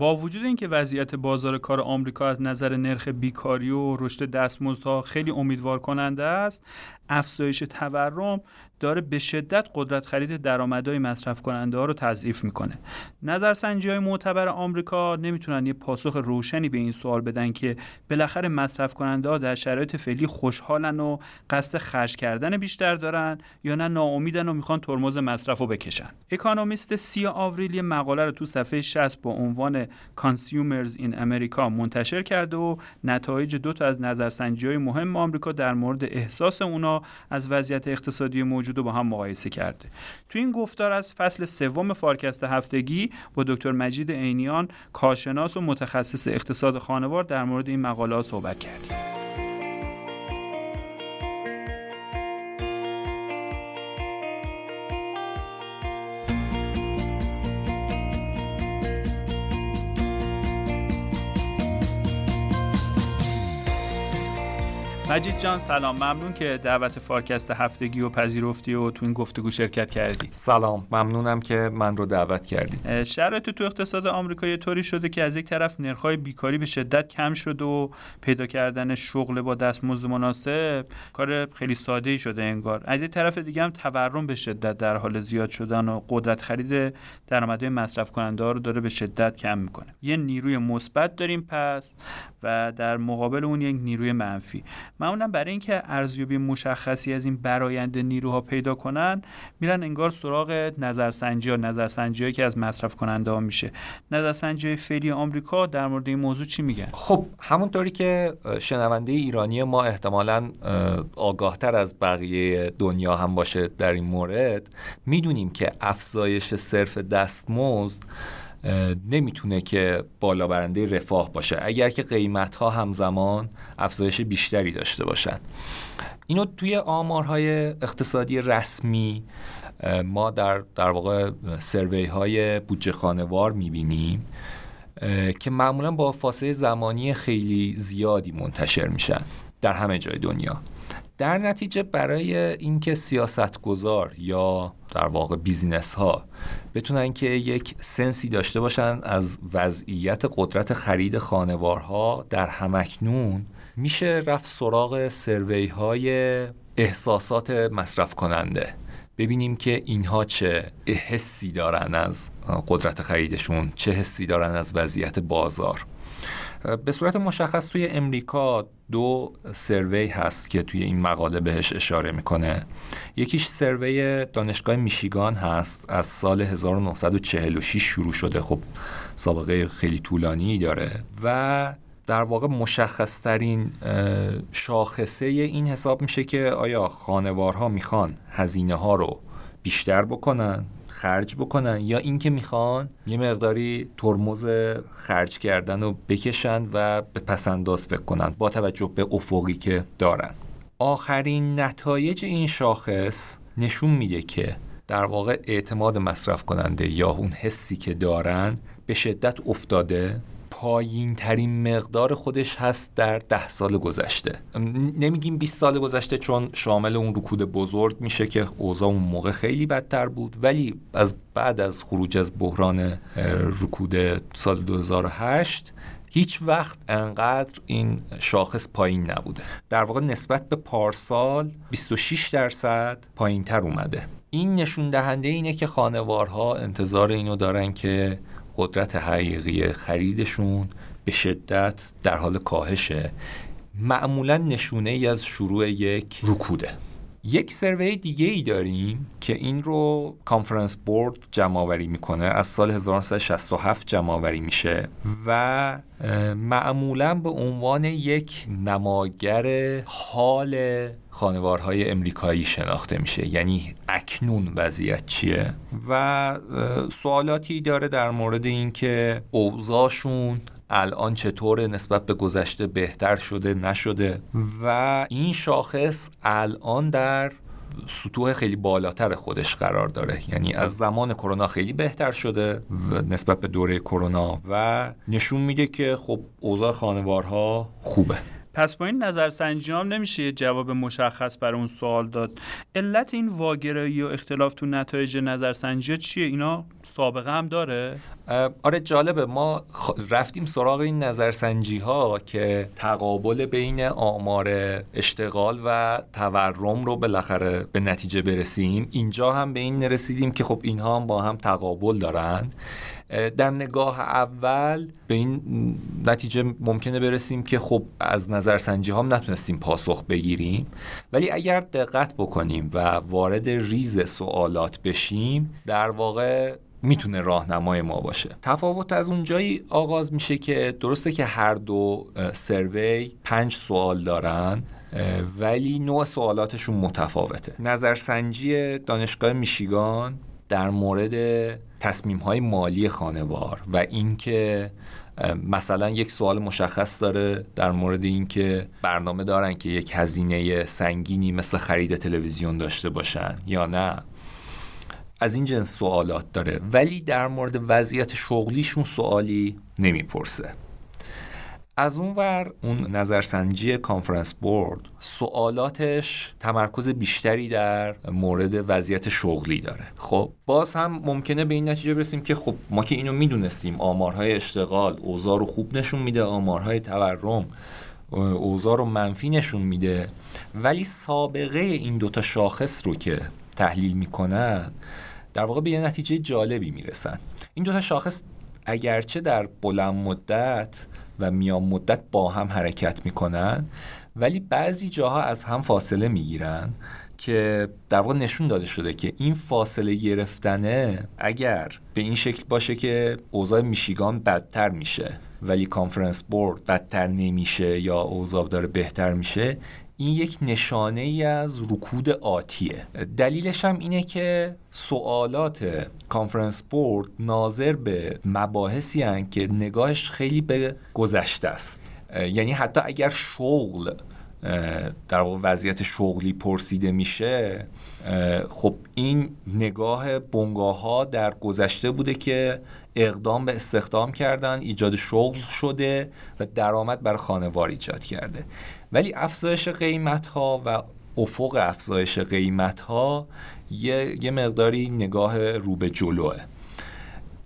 با وجود اینکه وضعیت بازار کار آمریکا از نظر نرخ بیکاری و رشد دستمزدها خیلی امیدوار کننده است افزایش تورم داره به شدت قدرت خرید درآمدهای مصرف کننده ها رو تضعیف می‌کنه. نظرسنجی های معتبر آمریکا نمی‌تونن یه پاسخ روشنی به این سوال بدن که بالاخره مصرف کننده ها در شرایط فعلی خوشحالن و قصد خرج کردن بیشتر دارن یا نه ناامیدن و می‌خوان ترمز مصرف رو بکشن. اکانومیست سیا آوریل یه مقاله رو تو صفحه 60 با عنوان consumers in America منتشر کرده و نتایج دو تا از نظرسنجی های مهم آمریکا در مورد احساس اونا از وضعیت اقتصادی موجود رو با هم مقایسه کرده. تو این گفتار از فصل سوم فارکست هفتگی با دکتر مجید عینیان کارشناس و متخصص اقتصاد خانوار در مورد این مقاله صحبت کردیم. مجید جان سلام. ممنون که دعوت فارکست هفتگی و پذیرفتی و تو این گفتگو شرکت کردی. سلام. ممنونم که من رو دعوت کردی. شرایط تو اقتصاد آمریکا یه طوری شده که از یک طرف نرخ‌های بیکاری به شدت کم شده و پیدا کردن شغل با دستمزد مناسب کار خیلی ساده ای شده انگار. از یک طرف دیگه هم تورم به شدت در حال زیاد شدن و قدرت خرید درآمدهای مصرف کننده ها رو داره به شدت کم می‌کنه. یه نیروی مثبت داریم پس و در مقابل اون یک نیروی منفی. معمولا برای اینکه ارزیابی مشخصی از این برایند نیروها پیدا کنن میرن انگار سراغ نظرسنجی ها نظرسنجی که از مصرف کننده ها میشه. نظرسنجی فعلی آمریکا در مورد این موضوع چی میگن؟ خب همونطوری که شنونده ایرانی ما احتمالا آگاهتر از بقیه دنیا هم باشه در این مورد می‌دونیم که افزایش صرف دستمزد نمی‌تونه که بالا برنده رفاه باشه. اگر که قیمت ها همزمان افزایش بیشتری داشته باشن. اینو توی آمارهای اقتصادی رسمی ما در در واقع سروی های بودجه خانوار می‌بینیم که معمولا با فاصله زمانی خیلی زیادی منتشر میشن در همه جای دنیا. در نتیجه برای اینکه سیاستگزار یا در واقع بیزینس ها بتونن که یک سنسی داشته باشن از وضعیت قدرت خرید خانوارها در همکنون میشه رفت سراغ سروی های احساسات مصرف کننده. ببینیم که اینها چه حسی دارن از قدرت خریدشون چه حسی دارن از وضعیت بازار. به صورت مشخص توی امریکا دو سروی هست که توی این مقاله بهش اشاره می‌کنه. یکیش سروی دانشگاه میشیگان هست از سال 1946 شروع شده. خب سابقه خیلی طولانی داره و در واقع مشخصترین شاخصه این حساب میشه که آیا خانوارها می‌خوان هزینه ها رو بیشتر بکنن؟ خرج بکنن یا اینکه می‌خوان یه مقداری ترمز خرج کردن رو بکشن و به پسنداز فکر کنن با توجه به افقی که دارن. آخرین نتایج این شاخص نشون میده که در واقع اعتماد مصرف کننده یا اون حسی که دارن به شدت افتاده. پایین ترین مقدار خودش هست در ده سال گذشته. نمیگیم 20 سال گذشته چون شامل اون رکود بزرگ میشه که اوضاع اون موقع خیلی بدتر بود ولی از بعد از خروج از بحران رکود سال 2008 هیچ وقت انقدر این شاخص پایین نبوده. در واقع نسبت به پارسال 26 درصد پایین تر اومده. این نشون دهنده اینه که خانوارها انتظار اینو دارن که قدرت حقیقی خریدشون به شدت در حال کاهشه. معمولا نشونه ای از شروع یک رکوده. یک سروی دیگه ای داریم که این رو کانفرنس بورد جمع آوری می‌کنه. از سال 1967 جمع آوری میشه و معمولا به عنوان یک نماگر حال خانوارهای امریکایی شناخته میشه. یعنی اکنون وضعیت چیه؟ و سوالاتی داره در مورد اینکه اوضاعشون الان چطور نسبت به گذشته بهتر شده نشده؟ و این شاخص الان در سطوح خیلی بالاتر خودش قرار داره. یعنی از زمان کرونا خیلی بهتر شده نسبت به دوره کرونا. و نشون میده که خب اوضاع خانوارها خوبه. پس با این نظرسنجی هم نمیشه یه جواب مشخص برای اون سوال داد. علت این واگرایی و اختلاف تو نتایج نظرسنجی چیه؟ اینا سابقه هم داره؟ آره جالبه ما رفتیم سراغ این نظرسنجی ها که تقابل بین آمار اشتغال و تورم رو بالاخره به نتیجه برسیم. اینجا هم به این رسیدیم که خب اینها هم با هم تقابل دارند در نگاه اول به این نتیجه ممکنه برسیم که خب از نظرسنجی هم نتونستیم پاسخ بگیریم. ولی اگر دقت بکنیم و وارد ریز سوالات بشیم در واقع می‌تونه راهنمای ما باشه. تفاوت از اونجایی آغاز میشه که درسته که هر دو سروی پنج سوال دارن ولی نوع سوالاتشون متفاوته. نظرسنجی دانشگاه میشیگان در مورد تصمیم های مالی خانوار و اینکه مثلا یک سوال مشخص داره در مورد اینکه برنامه دارن که یک هزینه سنگینی مثل خرید تلویزیون داشته باشن یا نه. از این جنس سوالات داره ولی در مورد وضعیت شغلیشون سوالی نمی‌پرسه. از اون ور اون نظرسنجی کانفرنس بورد سوالاتش تمرکز بیشتری در مورد وضعیت شغلی داره. خب باز هم ممکنه به این نتیجه برسیم که خب ما که اینو می‌دونستیم آمارهای اشتغال اوضاع رو خوب نشون میده آمارهای تورم اوضاع رو منفی نشون میده ولی سابقه این دوتا شاخص رو که تحلیل می‌کنن در واقع به یه نتیجه جالبی می‌رسن. این دوتا شاخص اگرچه در بلند مدت و میان مدت با هم حرکت می‌کنن ولی بعضی جاها از هم فاصله می‌گیرن که در واقع نشون داده شده که این فاصله گرفتنه اگر به این شکل باشه که اوضاع میشیگان بدتر میشه ولی کانفرنس بورد بدتر نمیشه یا اوضاع داره بهتر میشه این یک نشانه ای از رکود آتیه. دلیلش هم اینه که سوالات کانفرنس بورد ناظر به مباحثی هن که نگاهش خیلی به گذشته است. یعنی حتی اگر شغل در وضعیت شغلی پرسیده میشه خب این نگاه بنگاه ها در گذشته بوده که اقدام به استخدام کردن ایجاد شغل شده و درآمد بر خانوار ایجاد کرده. ولی افزایش قیمت ها و افق افزایش قیمت ها یه, یه مقداری نگاه رو به جلوه.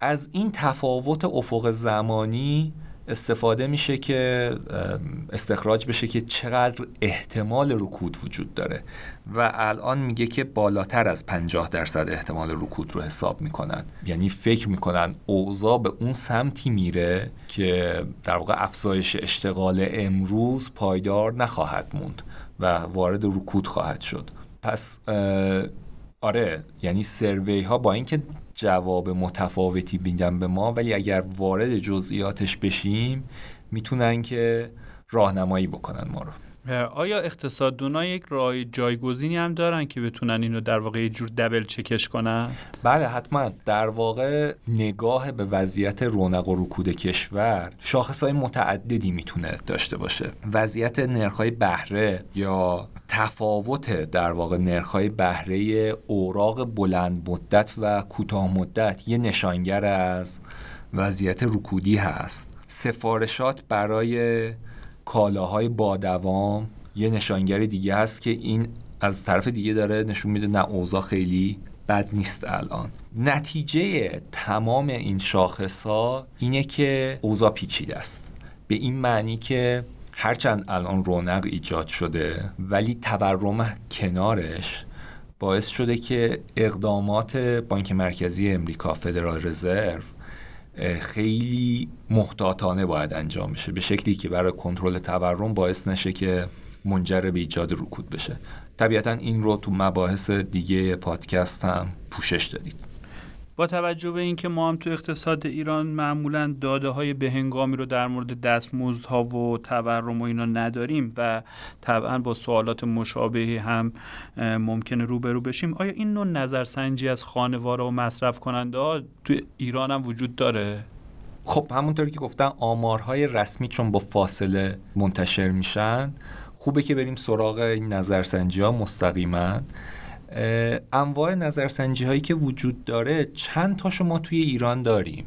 از این تفاوت افق زمانی استفاده میشه که استخراج بشه که چقدر احتمال رکود وجود داره. و الان میگه که بالاتر از 50 درصد احتمال رکود رو حساب می‌کنن. یعنی فکر می‌کنن اوضاع به اون سمتی میره که در واقع افزایش اشتغال امروز پایدار نخواهد موند و وارد رکود خواهد شد. پس آره یعنی سروی ها با اینکه جواب متفاوتی بیدن به ما ولی اگر وارد جزئیاتش بشیم می‌تونن که راهنمایی بکنن ما رو. آیا اقتصاددونا یک راه جایگزینی هم دارن که بتونن اینو در واقع یه جور دبل چکش کنن؟ بله حتما. در واقع نگاه به وضعیت رونق و رکود کشور شاخص های متعددی می‌تونه داشته باشه. وضعیت نرخ‌های بهره یا تفاوت در واقع نرخ‌های بهره اوراق بلند مدت و کوتاه مدت یه نشانگر از وضعیت رکودی هست. سفارشات برای کالاهای با دوام یه نشانگر دیگه هست که این از طرف دیگه داره نشون میده نه اوضاع خیلی بد نیست الان. نتیجه تمام این شاخص ها اینه که اوضاع پیچیده است. به این معنی که هرچند الان رونق ایجاد شده ولی تورم کنارش باعث شده که اقدامات بانک مرکزی امریکا فدرال رزرو خیلی محتاطانه باید انجام بشه. به شکلی که برای کنترل تورم باعث نشه که منجر به ایجاد رکود بشه. طبیعتا این رو تو مباحث دیگه پادکست هم پوشش دادید. با توجه به اینکه ما هم تو اقتصاد ایران معمولا داده های بهنگامی رو در مورد دستمزدها و تورم و اینا نداریم و طبعا با سوالات مشابهی هم ممکنه روبرو بشیم آیا این نوع نظرسنجی از خانوار و مصرف کننده ها تو ایران هم وجود داره؟ خب همونطوری که گفتم آمارهای رسمی چون با فاصله منتشر میشن خوبه که بریم سراغ این نظرسنجی ها مستقیما انواع نظرسنجی هایی که وجود داره چند تاشو ما توی ایران داریم.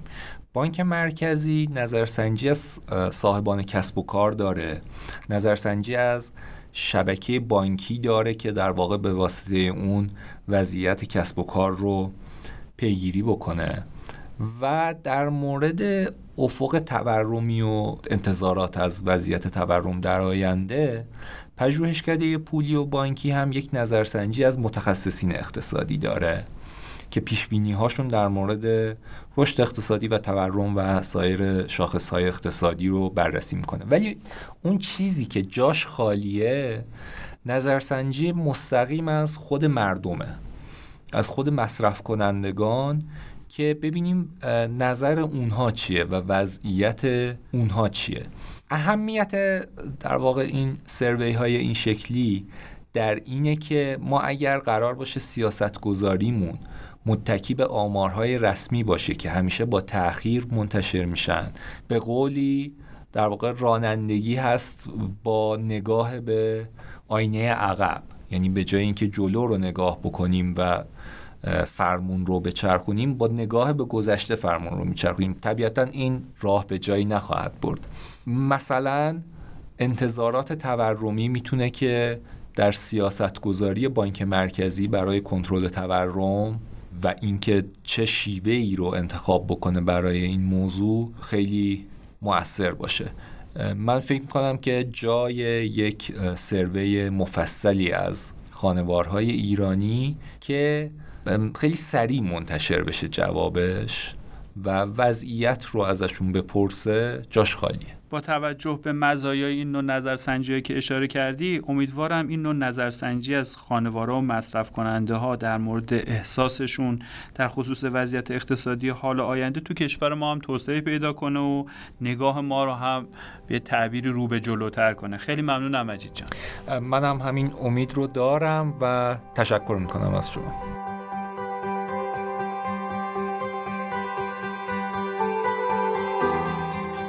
بانک مرکزی نظرسنجی از صاحبان کسب و کار داره. نظرسنجی از شبکه بانکی داره که در واقع به واسطه اون وضعیت کسب و کار رو پیگیری بکنه. و در مورد افق تورمی و انتظارات از وضعیت تورم در آینده پژوهشکده پولی و بانکی هم یک نظرسنجی از متخصصین اقتصادی داره که پیش هاشون در مورد رشد اقتصادی و تورم و سایر شاخص های اقتصادی رو بررسی می‌کنه. ولی اون چیزی که جاش خالیه نظرسنجی مستقیم از خود مردمه. از خود مصرف کنندگان که ببینیم نظر اونها چیه و وضعیت اونها چیه. اهمیت در واقع این سروی های این شکلی در اینه که ما اگر قرار باشه سیاست گذاریمون متکی به آمارهای رسمی باشه که همیشه با تأخیر منتشر میشن. به قولی در واقع رانندگی هست با نگاه به آینه عقب. یعنی به جای اینکه جلو رو نگاه بکنیم و فرمون رو بچرخونیم با نگاه به گذشته فرمون رو میچرخونیم. طبیعتا این راه به جایی نخواهد برد. مثلا انتظارات تورمی می‌تونه که در سیاست گذاری بانک مرکزی برای کنترل تورم و اینکه چه شیوه ای رو انتخاب بکنه برای این موضوع خیلی مؤثر باشه. من فکر می‌کنم که جای یک سروی مفصلی از خانوارهای ایرانی که خیلی سریع منتشر بشه جوابش و وضعیت رو ازشون بپرسه جاش خالیه. با توجه به مزایای این نوع نظرسنجی که اشاره کردی امیدوارم این نوع نظرسنجی از خانوارا و مصرف کننده ها در مورد احساسشون در خصوص وضعیت اقتصادی حال آینده تو کشور ما هم توسعه پیدا کنه و نگاه ما رو هم به تعبیری رو به جلوتر کنه. خیلی ممنونم مجید جان. منم همین امید رو دارم و تشکر می‌کنم از شما.